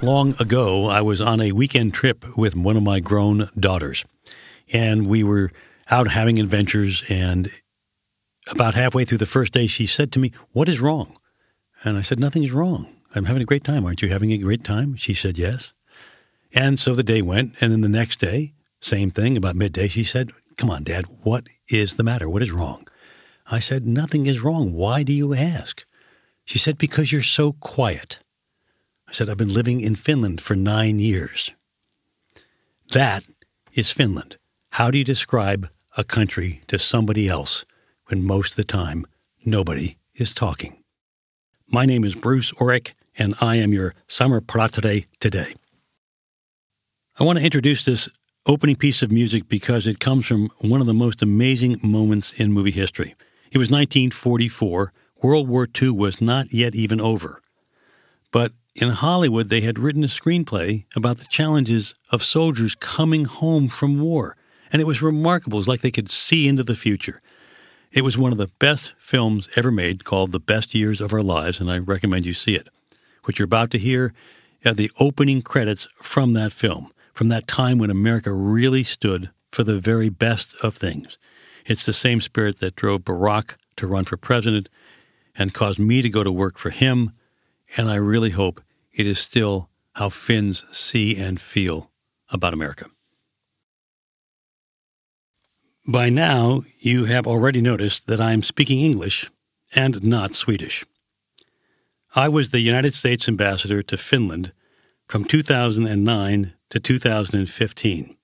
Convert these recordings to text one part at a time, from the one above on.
Long ago, I was on a weekend trip with one of my grown daughters, and we were out having adventures. And about halfway through the first day, she said to me, What is wrong? And I said, Nothing is wrong. I'm having a great time. Aren't you having a great time? She said, Yes. And so the day went. And then the next day, same thing, about midday, she said, Come on, Dad, what is the matter? What is wrong? I said, Nothing is wrong. Why do you ask? She said, Because you're so quiet. I said, I've been living in Finland for nine years. That is Finland. How do you describe a country to somebody else when most of the time nobody is talking? My name is Bruce Oreck, and I am your summer pratare today. I want to introduce this opening piece of music because it comes from one of the most amazing moments in movie history. It was 1944. World War II was not yet even over. But in Hollywood, they had written a screenplay about the challenges of soldiers coming home from war. And it was remarkable. It was like they could see into the future. It was one of the best films ever made called The Best Years of Our Lives, and I recommend you see it. What you're about to hear are the opening credits from that film, from that time when America really stood for the very best of things. It's the same spirit that drove Barack to run for president and caused me to go to work for him, and I really hope it is still how Finns see and feel about America. By now, you have already noticed that I am speaking English and not Swedish. I was the United States ambassador to Finland from 2009 to 2015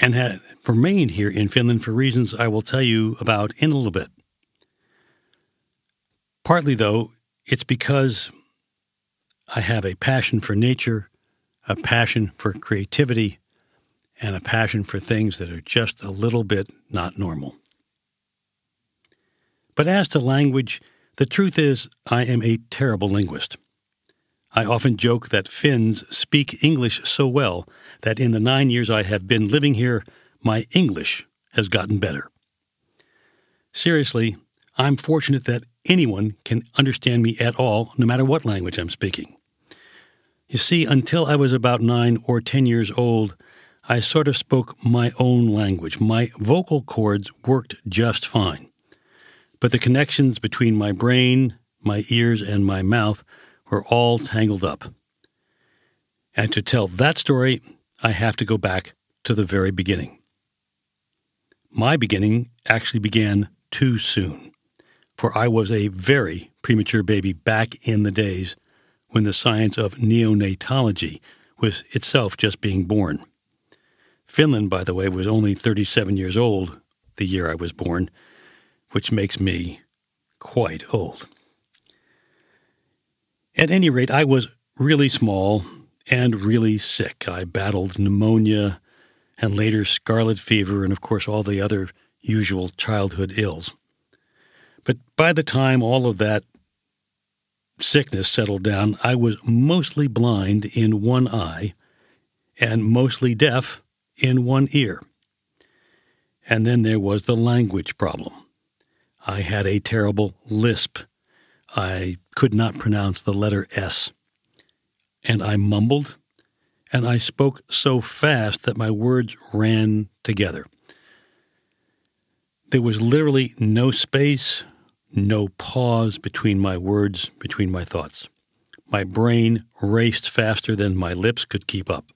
and had remained here in Finland for reasons I will tell you about in a little bit. Partly, though, it's because I have a passion for nature, a passion for creativity, and a passion for things that are just a little bit not normal. But as to language, the truth is I am a terrible linguist. I often joke that Finns speak English so well that in the nine years I have been living here, my English has gotten better. Seriously, I'm fortunate that anyone can understand me at all, no matter what language I'm speaking. You see, until I was about nine or ten years old, I sort of spoke my own language. My vocal cords worked just fine. But the connections between my brain, my ears, and my mouth were all tangled up. And to tell that story, I have to go back to the very beginning. My beginning actually began too soon, for I was a very premature baby back in the days when the science of neonatology was itself just being born. Finland, by the way, was only 37 years old the year I was born, which makes me quite old. At any rate, I was really small and really sick. I battled pneumonia and later scarlet fever, and of course, all the other usual childhood ills. But by the time all of that sickness settled down, I was mostly blind in one eye and mostly deaf in one ear. And then there was the language problem. I had a terrible lisp. I could not pronounce the letter S. And I mumbled, and I spoke so fast that my words ran together. There was literally no space, no pause between my words, between my thoughts. My brain raced faster than my lips could keep up.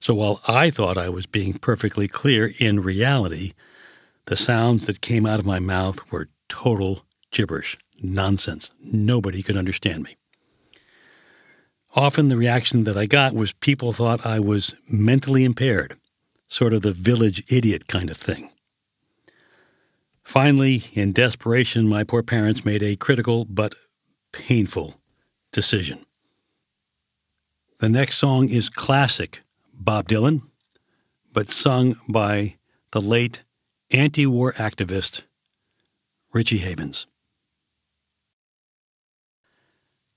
So while I thought I was being perfectly clear, in reality, the sounds that came out of my mouth were total gibberish, nonsense. Nobody could understand me. Often the reaction that I got was people thought I was mentally impaired, sort of the village idiot kind of thing. Finally, in desperation, my poor parents made a critical but painful decision. The next song is classic Bob Dylan, but sung by the late anti war activist Richie Havens.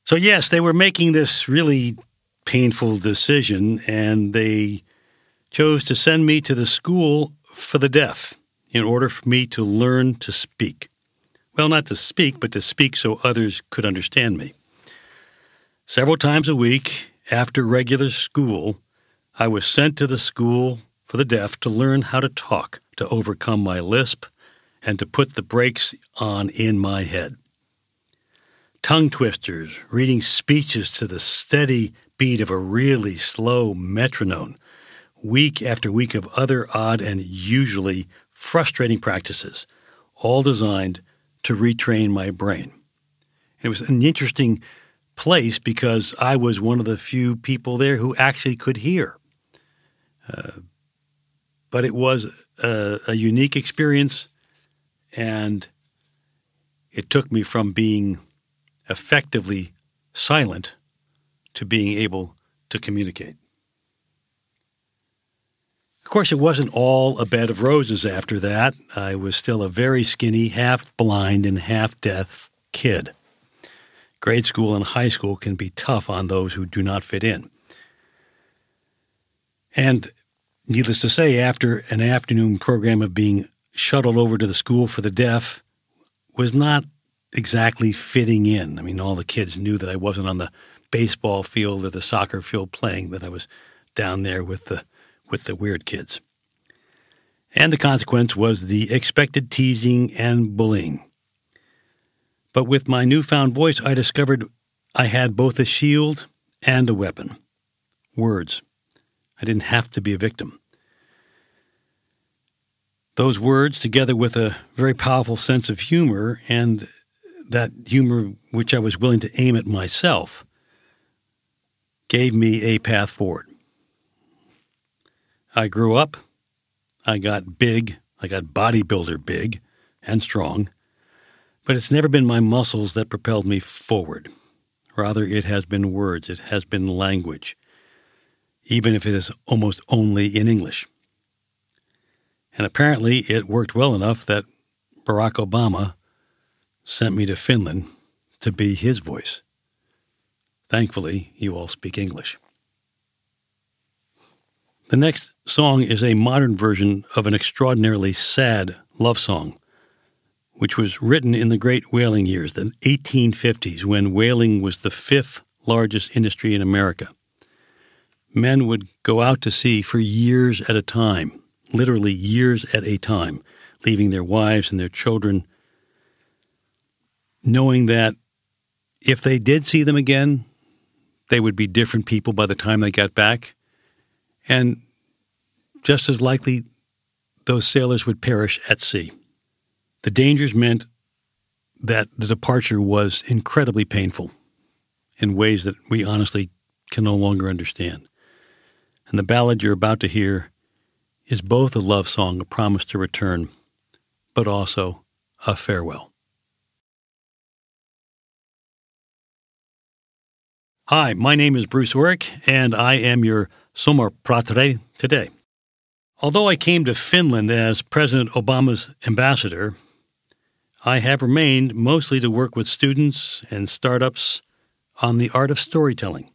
So, yes, they were making this really painful decision, and they chose to send me to the school for the deaf in order for me to learn to speak. Well, not to speak, but to speak so others could understand me. Several times a week after regular school, I was sent to the school for the deaf to learn how to talk, to overcome my lisp, and to put the brakes on in my head. Tongue twisters, reading speeches to the steady beat of a really slow metronome, week after week of other odd and usually frustrating practices, all designed to retrain my brain. It was an interesting place because I was one of the few people there who actually could hear. Uh, but it was a, a unique experience, and it took me from being effectively silent to being able to communicate. Of course, it wasn't all a bed of roses after that. I was still a very skinny, half blind, and half deaf kid. Grade school and high school can be tough on those who do not fit in. And needless to say, after an afternoon program of being shuttled over to the school for the deaf was not exactly fitting in. I mean, all the kids knew that I wasn't on the baseball field or the soccer field playing, that I was down there with the with the weird kids. And the consequence was the expected teasing and bullying. But with my newfound voice, I discovered I had both a shield and a weapon words. I didn't have to be a victim. Those words, together with a very powerful sense of humor and that humor which I was willing to aim at myself, gave me a path forward. I grew up. I got big. I got bodybuilder big and strong. But it's never been my muscles that propelled me forward. Rather, it has been words, it has been language, even if it is almost only in English. And apparently, it worked well enough that Barack Obama sent me to Finland to be his voice. Thankfully, you all speak English. The next song is a modern version of an extraordinarily sad love song, which was written in the great whaling years, the 1850s, when whaling was the fifth largest industry in America. Men would go out to sea for years at a time, literally years at a time, leaving their wives and their children, knowing that if they did see them again, they would be different people by the time they got back and just as likely those sailors would perish at sea. The dangers meant that the departure was incredibly painful in ways that we honestly can no longer understand. And the ballad you're about to hear is both a love song, a promise to return, but also a farewell. Hi, my name is Bruce Oreck, and I am your Sommarpratare today. Although I came to Finland as President Obama's ambassador, I have remained mostly to work with students and startups on the art of storytelling,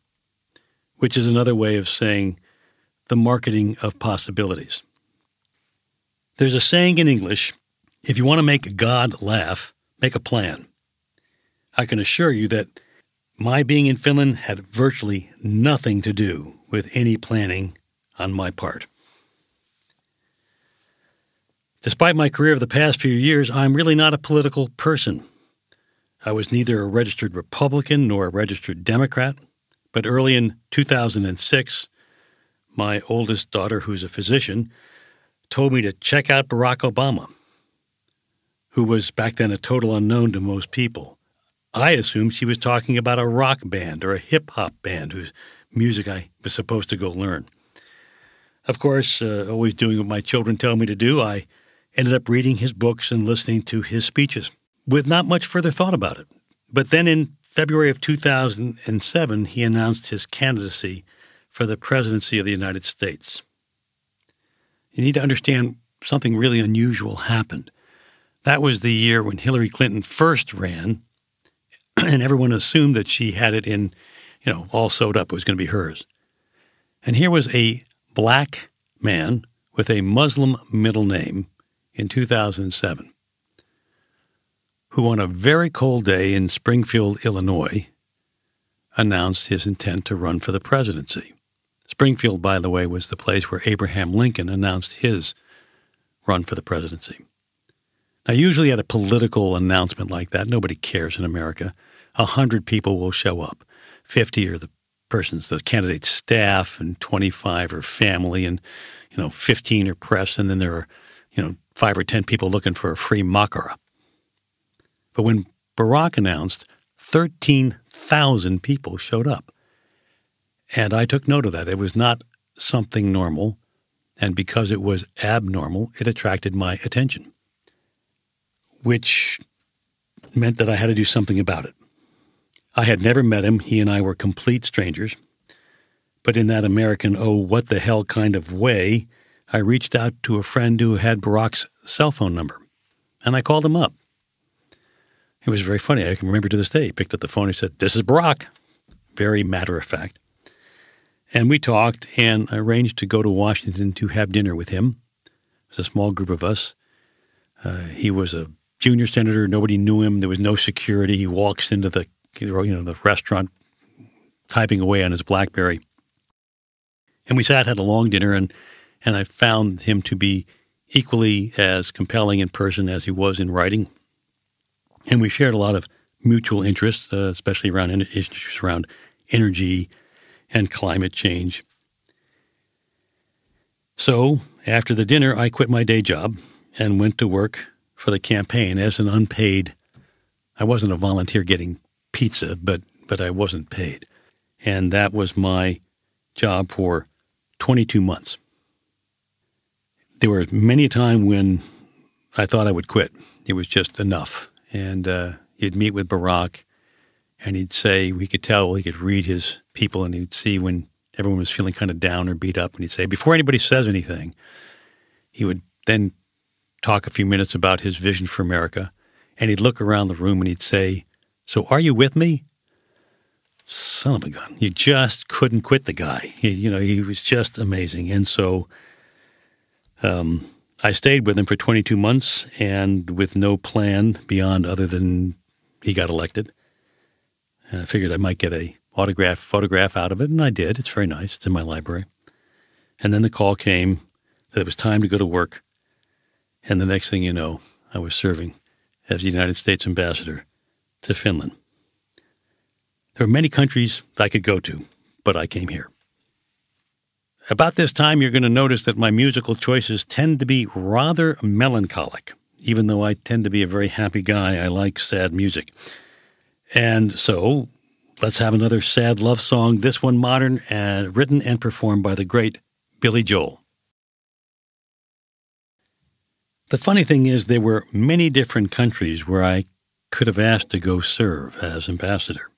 which is another way of saying the marketing of possibilities. There's a saying in English if you want to make God laugh, make a plan. I can assure you that my being in Finland had virtually nothing to do with any planning on my part. Despite my career of the past few years, I'm really not a political person. I was neither a registered Republican nor a registered Democrat, but early in 2006, my oldest daughter, who's a physician, told me to check out Barack Obama, who was back then a total unknown to most people. I assumed she was talking about a rock band or a hip hop band whose music I was supposed to go learn. Of course, uh, always doing what my children tell me to do, I ended up reading his books and listening to his speeches with not much further thought about it. But then in February of 2007, he announced his candidacy for the presidency of the United States. You need to understand something really unusual happened. That was the year when Hillary Clinton first ran, and everyone assumed that she had it in you know, all sewed up. It was going to be hers. And here was a black man with a Muslim middle name in 2007 who, on a very cold day in Springfield, Illinois, announced his intent to run for the presidency. Springfield, by the way, was the place where Abraham Lincoln announced his run for the presidency. Now, usually at a political announcement like that, nobody cares in America. A hundred people will show up. Fifty are the person's the candidate's staff, and twenty-five are family, and you know, fifteen are press, and then there are you know five or ten people looking for a free makkara. But when Barack announced, thirteen thousand people showed up, and I took note of that. It was not something normal, and because it was abnormal, it attracted my attention which meant that I had to do something about it. I had never met him. He and I were complete strangers. But in that American, oh, what the hell kind of way, I reached out to a friend who had Barack's cell phone number, and I called him up. It was very funny. I can remember to this day. He picked up the phone and said, This is Barack. Very matter of fact. And we talked and arranged to go to Washington to have dinner with him. It was a small group of us. Uh, he was a junior senator. Nobody knew him. There was no security. He walks into the you know the restaurant, typing away on his BlackBerry. And we sat, had a long dinner, and and I found him to be equally as compelling in person as he was in writing. And we shared a lot of mutual interests, uh, especially around issues around energy and climate change. So after the dinner, I quit my day job and went to work for the campaign as an unpaid. I wasn't a volunteer getting pizza, but but I wasn't paid, and that was my job for 22 months. There were many a time when I thought I would quit. It was just enough, and uh, he'd meet with Barack, and he'd say we could tell he could read his people, and he'd see when everyone was feeling kind of down or beat up, and he'd say before anybody says anything, he would then talk a few minutes about his vision for America, and he'd look around the room and he'd say, So are you with me? Son of a gun. You just couldn't quit the guy. He, you know, he was just amazing. And so um, I stayed with him for 22 months and with no plan beyond other than he got elected. And I figured I might get a autograph photograph out of it, and I did. It's very nice. It's in my library. And then the call came that it was time to go to work and the next thing you know, I was serving as the United States ambassador to Finland. There are many countries I could go to, but I came here. About this time, you're going to notice that my musical choices tend to be rather melancholic. Even though I tend to be a very happy guy, I like sad music. And so, let's have another sad love song, this one modern and written and performed by the great Billy Joel. The funny thing is, there were many different countries where I could have asked to go serve as ambassador.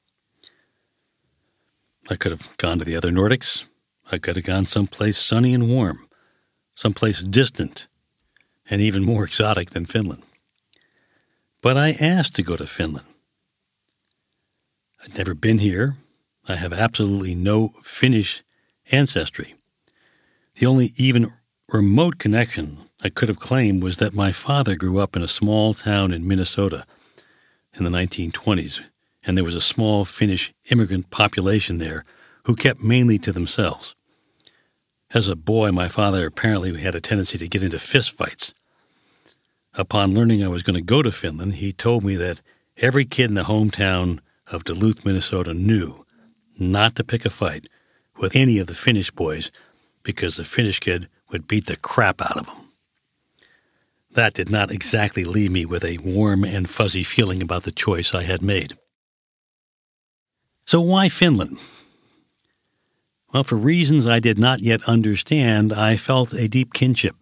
I could have gone to the other Nordics. I could have gone someplace sunny and warm, someplace distant, and even more exotic than Finland. But I asked to go to Finland. I'd never been here. I have absolutely no Finnish ancestry. The only even remote connection I could have claimed was that my father grew up in a small town in Minnesota in the 1920s, and there was a small Finnish immigrant population there who kept mainly to themselves. As a boy, my father apparently had a tendency to get into fistfights. Upon learning I was going to go to Finland, he told me that every kid in the hometown of Duluth, Minnesota knew not to pick a fight with any of the Finnish boys because the Finnish kid would beat the crap out of him. That did not exactly leave me with a warm and fuzzy feeling about the choice I had made. So, why Finland? Well, for reasons I did not yet understand, I felt a deep kinship.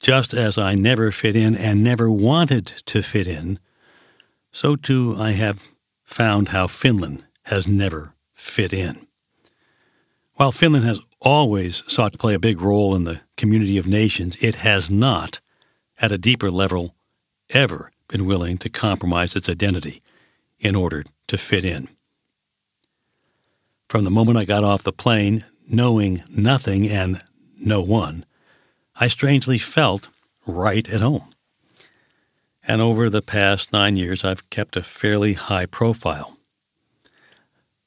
Just as I never fit in and never wanted to fit in, so too I have found how Finland has never fit in. While Finland has always sought to play a big role in the community of nations, it has not, at a deeper level, ever been willing to compromise its identity in order to fit in. From the moment I got off the plane, knowing nothing and no one, I strangely felt right at home. And over the past nine years, I've kept a fairly high profile.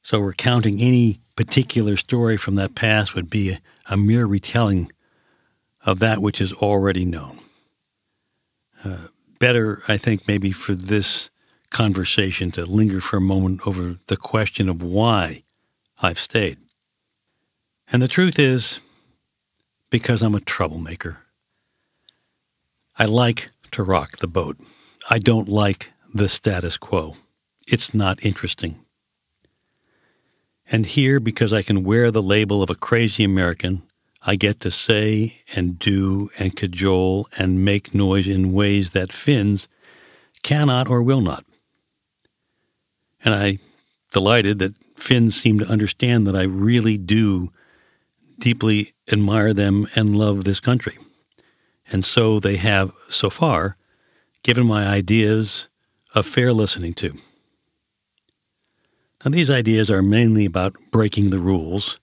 So recounting any particular story from that past would be a, a mere retelling of that which is already known. Uh, better, I think, maybe for this conversation to linger for a moment over the question of why I've stayed. And the truth is, because I'm a troublemaker. I like to rock the boat. I don't like the status quo. It's not interesting. And here, because I can wear the label of a crazy American, I get to say and do and cajole and make noise in ways that Finns cannot or will not. And I delighted that Finns seem to understand that I really do deeply admire them and love this country. And so they have, so far, given my ideas a fair listening to. Now, these ideas are mainly about breaking the rules,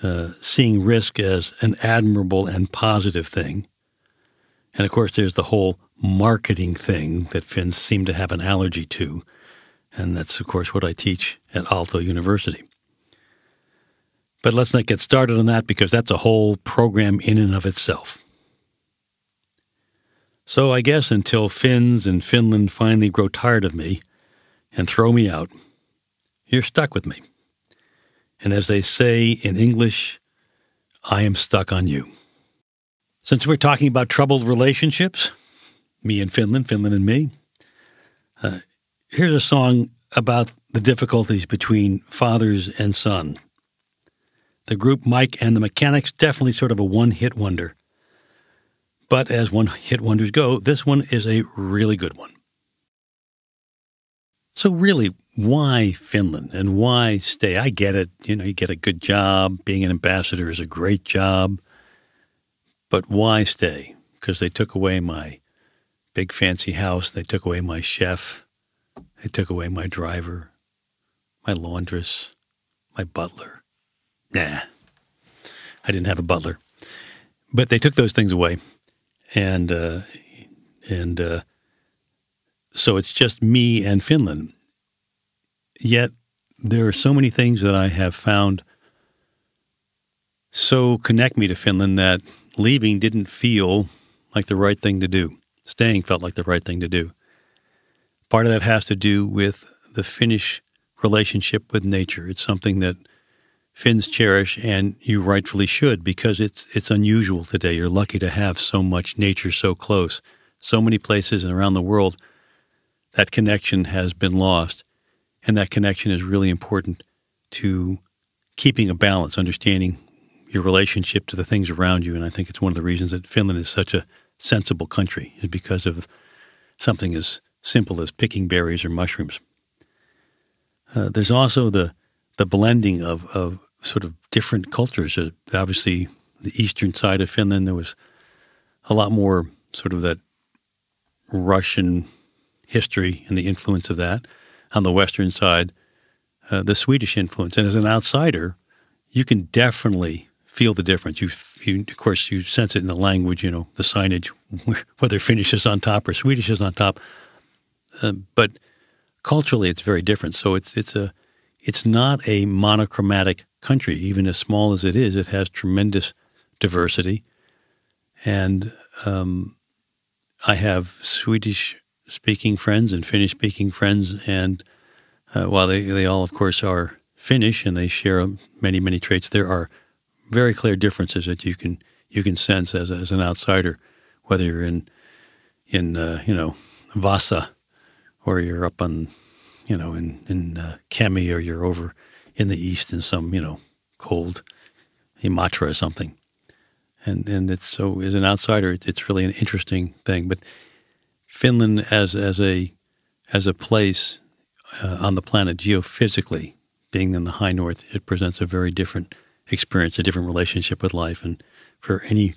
uh, seeing risk as an admirable and positive thing. And of course, there's the whole marketing thing that Finns seem to have an allergy to. And that's, of course, what I teach at Aalto University. But let's not get started on that because that's a whole program in and of itself. So I guess until Finns in Finland finally grow tired of me and throw me out, you're stuck with me. And as they say in English, I am stuck on you. Since we're talking about troubled relationships, me and Finland, Finland and me, uh, here's a song about the difficulties between fathers and son the group Mike and the Mechanics, definitely sort of a one hit wonder. But as one hit wonders go, this one is a really good one. So, really, why Finland and why stay? I get it. You know, you get a good job. Being an ambassador is a great job. But why stay? Because they took away my big fancy house. They took away my chef. They took away my driver, my laundress, my butler. Nah, I didn't have a butler, but they took those things away, and uh, and uh, so it's just me and Finland. Yet there are so many things that I have found so connect me to Finland that leaving didn't feel like the right thing to do. Staying felt like the right thing to do. Part of that has to do with the Finnish relationship with nature. It's something that Finns cherish, and you rightfully should, because it's it's unusual today. You're lucky to have so much nature so close. So many places around the world, that connection has been lost, and that connection is really important to keeping a balance, understanding your relationship to the things around you. And I think it's one of the reasons that Finland is such a sensible country is because of something as simple as picking berries or mushrooms. Uh, there's also the the blending of, of sort of different cultures. Uh, obviously, the eastern side of Finland, there was a lot more sort of that Russian history and the influence of that. On the western side, uh, the Swedish influence. And as an outsider, you can definitely feel the difference. You, you, of course, you sense it in the language. You know, the signage, whether Finnish is on top or Swedish is on top. Uh, but culturally, it's very different. So it's it's a it's not a monochromatic country, even as small as it is. It has tremendous diversity, and um, I have Swedish speaking friends and Finnish speaking friends, and uh, while they they all, of course, are Finnish and they share many many traits, there are very clear differences that you can you can sense as as an outsider, whether you're in in uh, you know Vasa or you're up on you know, in in uh, Kemi, or you're over in the east in some, you know, cold Imatra or something. And and it's so as an outsider, it's really an interesting thing. But Finland as as a as a place uh, on the planet geophysically, being in the high north, it presents a very different experience, a different relationship with life. And for any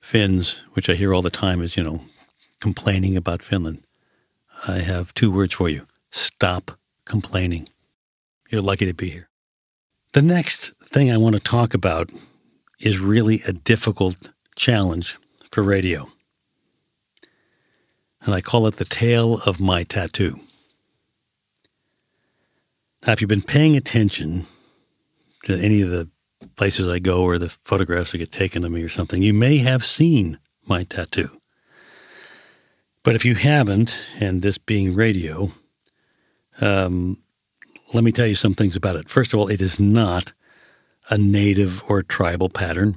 Finns, which I hear all the time, is you know complaining about Finland. I have two words for you Stop complaining. You're lucky to be here. The next thing I want to talk about is really a difficult challenge for radio. And I call it the tale of my tattoo. Now, if you've been paying attention to any of the places I go or the photographs that get taken of me or something, you may have seen my tattoo. But if you haven't, and this being radio, um, let me tell you some things about it. First of all, it is not a native or tribal pattern.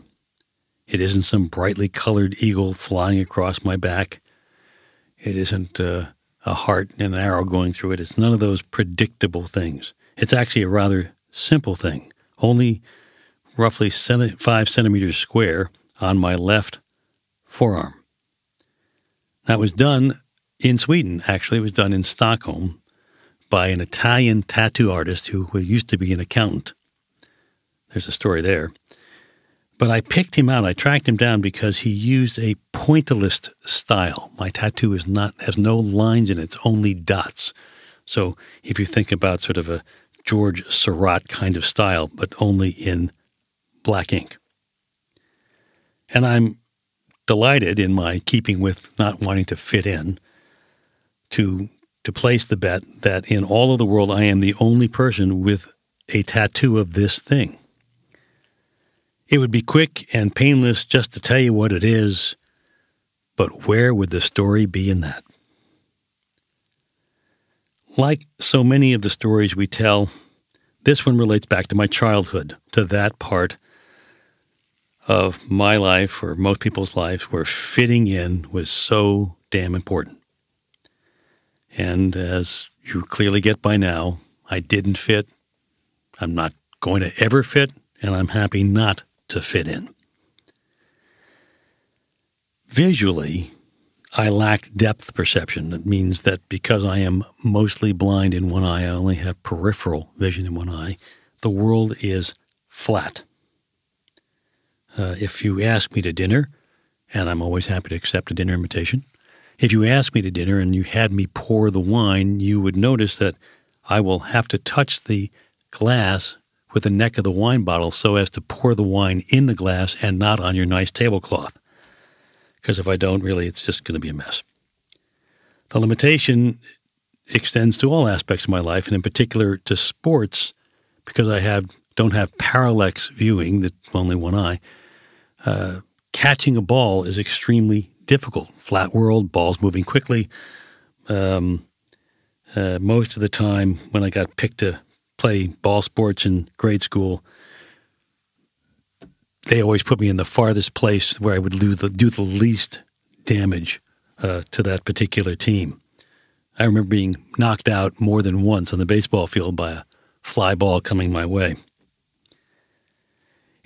It isn't some brightly colored eagle flying across my back. It isn't uh, a heart and an arrow going through it. It's none of those predictable things. It's actually a rather simple thing, only roughly five centimeters square on my left forearm. That was done in Sweden, actually. It was done in Stockholm by an Italian tattoo artist who used to be an accountant. There's a story there. But I picked him out. I tracked him down because he used a pointillist style. My tattoo is not has no lines in it; it's only dots. So if you think about sort of a George Seurat kind of style, but only in black ink. And I'm delighted in my keeping with not wanting to fit in to to place the bet that in all of the world I am the only person with a tattoo of this thing. It would be quick and painless just to tell you what it is, but where would the story be in that? Like so many of the stories we tell, this one relates back to my childhood, to that part of my life or most people's lives where fitting in was so damn important. And as you clearly get by now, I didn't fit. I'm not going to ever fit, and I'm happy not to fit in. Visually, I lack depth perception. That means that because I am mostly blind in one eye, I only have peripheral vision in one eye. The world is flat. Uh, if you ask me to dinner, and I'm always happy to accept a dinner invitation, if you ask me to dinner and you had me pour the wine, you would notice that I will have to touch the glass with the neck of the wine bottle so as to pour the wine in the glass and not on your nice tablecloth. Because if I don't, really, it's just going to be a mess. The limitation extends to all aspects of my life, and in particular to sports, because I have don't have parallax viewing, that only one eye. Uh, catching a ball is extremely difficult. Flat world, balls moving quickly. Um, uh, most of the time, when I got picked to play ball sports in grade school, they always put me in the farthest place where I would do the, do the least damage uh, to that particular team. I remember being knocked out more than once on the baseball field by a fly ball coming my way.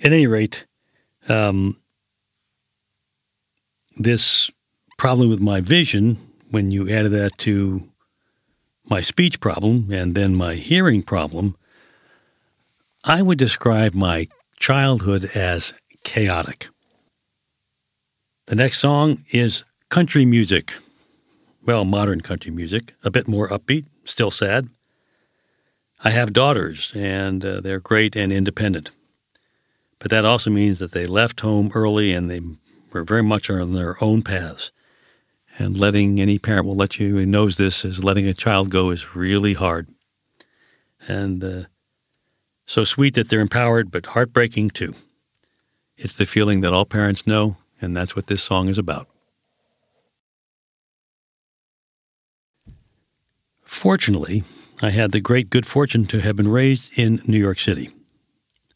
At any rate, um, this problem with my vision, when you added that to my speech problem and then my hearing problem, I would describe my childhood as chaotic. The next song is country music. Well, modern country music, a bit more upbeat, still sad. I have daughters, and uh, they're great and independent. But that also means that they left home early and they were very much on their own paths. And letting any parent will let you and knows this is letting a child go is really hard. And uh, so sweet that they're empowered, but heartbreaking too. It's the feeling that all parents know, and that's what this song is about. Fortunately, I had the great good fortune to have been raised in New York City.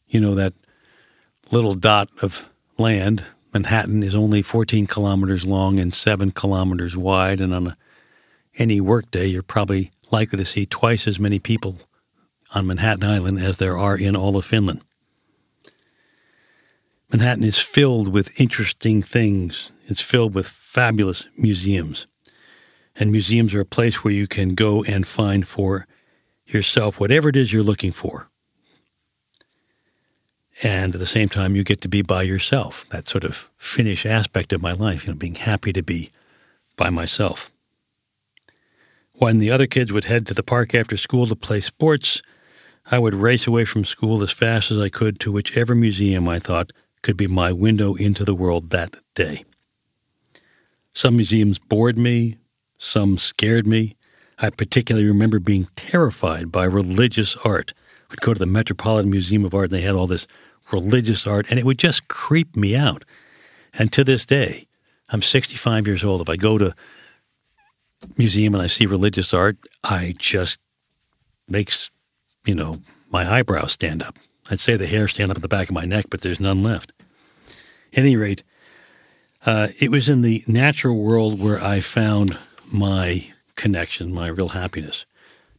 You know, that little dot of land Manhattan is only 14 kilometers long and 7 kilometers wide, and on a, any workday, you're probably likely to see twice as many people on Manhattan Island as there are in all of Finland. Manhattan is filled with interesting things. It's filled with fabulous museums. And museums are a place where you can go and find for yourself whatever it is you're looking for and at the same time you get to be by yourself. That sort of Finnish aspect of my life you know being happy to be by myself. When the other kids would head to the park after school to play sports i would race away from school as fast as i could to whichever museum i thought could be my window into the world that day. Some museums bored me some scared me. I particularly remember being terrified by religious art. We'd go to the Metropolitan Museum of Art and they had all this religious art, and it would just creep me out. And to this day, I'm 65 years old. If I go to museum and I see religious art, I just makes you know my eyebrows stand up. I'd say the hair stand up at the back of my neck, but there's none left. At any rate, uh, it was in the natural world where I found my connection, my real happiness.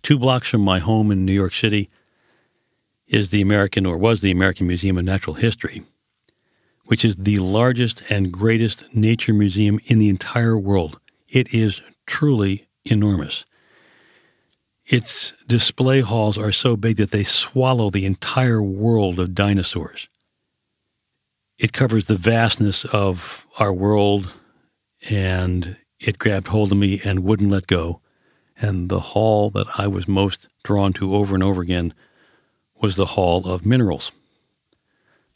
Two blocks from my home in New York City is the American, or was the American Museum of Natural History, which is the largest and greatest nature museum in the entire world. It is truly enormous. Its display halls are so big that they swallow the entire world of dinosaurs. It covers the vastness of our world, and it grabbed hold of me and wouldn't let go. And the hall that I was most drawn to over and over again was the Hall of Minerals.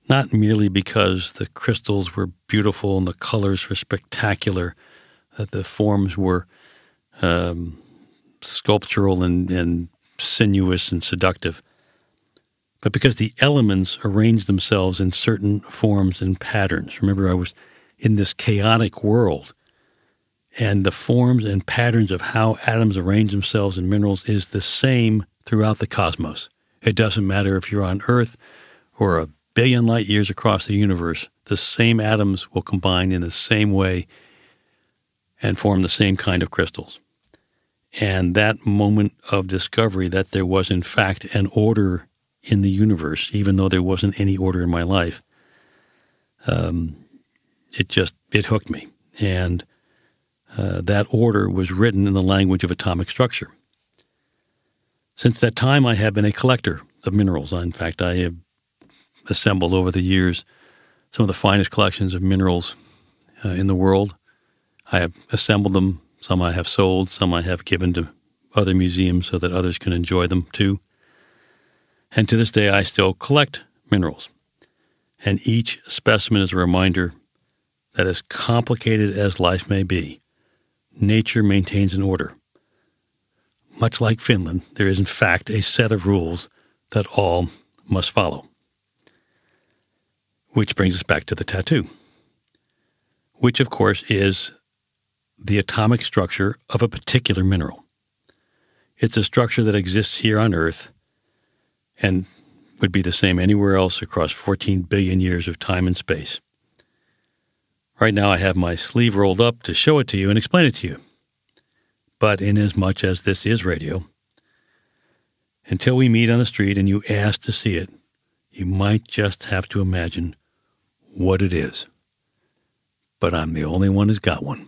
Not merely because the crystals were beautiful and the colors were spectacular, that the forms were um, sculptural and, and sinuous and seductive, but because the elements arrange themselves in certain forms and patterns. Remember, I was in this chaotic world, and the forms and patterns of how atoms arrange themselves in minerals is the same throughout the cosmos. It doesn't matter if you're on Earth or a billion light years across the universe, the same atoms will combine in the same way and form the same kind of crystals. And that moment of discovery that there was, in fact, an order in the universe, even though there wasn't any order in my life, um, it just it hooked me. And uh, that order was written in the language of atomic structure. Since that time, I have been a collector of minerals. In fact, I have assembled over the years some of the finest collections of minerals uh, in the world. I have assembled them some I have sold, some I have given to other museums so that others can enjoy them too. And to this day, I still collect minerals. And each specimen is a reminder that, as complicated as life may be, nature maintains an order. Much like Finland, there is in fact a set of rules that all must follow. Which brings us back to the tattoo, which of course is the atomic structure of a particular mineral. It's a structure that exists here on Earth and would be the same anywhere else across 14 billion years of time and space. Right now, I have my sleeve rolled up to show it to you and explain it to you. But inasmuch as this is radio, until we meet on the street and you ask to see it, you might just have to imagine what it is. But I'm the only one who's got one.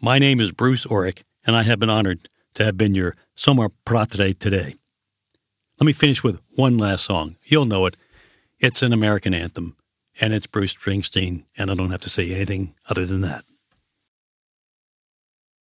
My name is Bruce Oreck, and I have been honored to have been your Somar Pratre today. Let me finish with one last song. You'll know it. It's an American anthem, and it's Bruce Springsteen, and I don't have to say anything other than that.